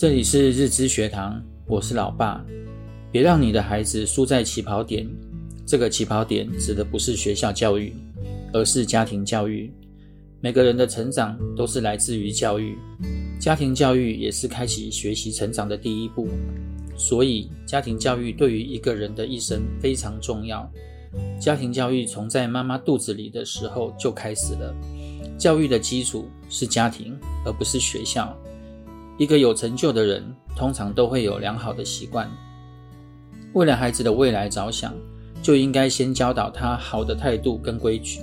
这里是日知学堂，我是老爸。别让你的孩子输在起跑点。这个起跑点指的不是学校教育，而是家庭教育。每个人的成长都是来自于教育，家庭教育也是开启学习成长的第一步。所以，家庭教育对于一个人的一生非常重要。家庭教育从在妈妈肚子里的时候就开始了。教育的基础是家庭，而不是学校。一个有成就的人，通常都会有良好的习惯。为了孩子的未来着想，就应该先教导他好的态度跟规矩。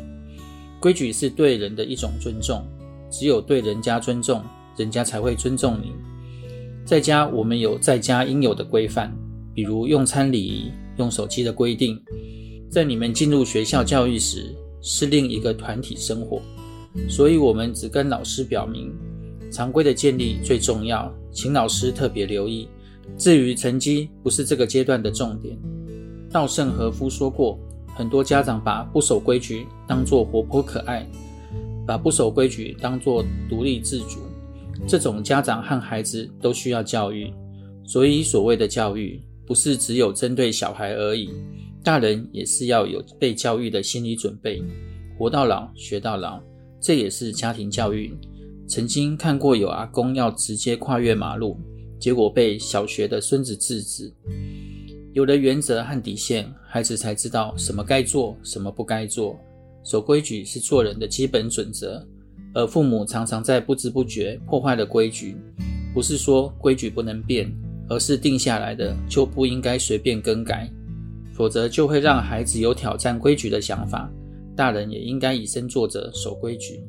规矩是对人的一种尊重，只有对人家尊重，人家才会尊重你。在家，我们有在家应有的规范，比如用餐礼仪、用手机的规定。在你们进入学校教育时，是另一个团体生活，所以我们只跟老师表明。常规的建立最重要，请老师特别留意。至于成绩，不是这个阶段的重点。稻盛和夫说过，很多家长把不守规矩当作活泼可爱，把不守规矩当作独立自主。这种家长和孩子都需要教育。所以，所谓的教育，不是只有针对小孩而已，大人也是要有被教育的心理准备。活到老，学到老，这也是家庭教育。曾经看过有阿公要直接跨越马路，结果被小学的孙子制止。有了原则和底线，孩子才知道什么该做，什么不该做。守规矩是做人的基本准则，而父母常常在不知不觉破坏了规矩。不是说规矩不能变，而是定下来的就不应该随便更改，否则就会让孩子有挑战规矩的想法。大人也应该以身作则，守规矩。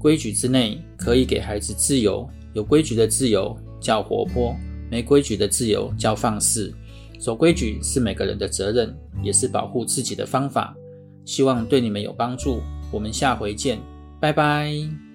规矩之内可以给孩子自由，有规矩的自由叫活泼，没规矩的自由叫放肆。守规矩是每个人的责任，也是保护自己的方法。希望对你们有帮助。我们下回见，拜拜。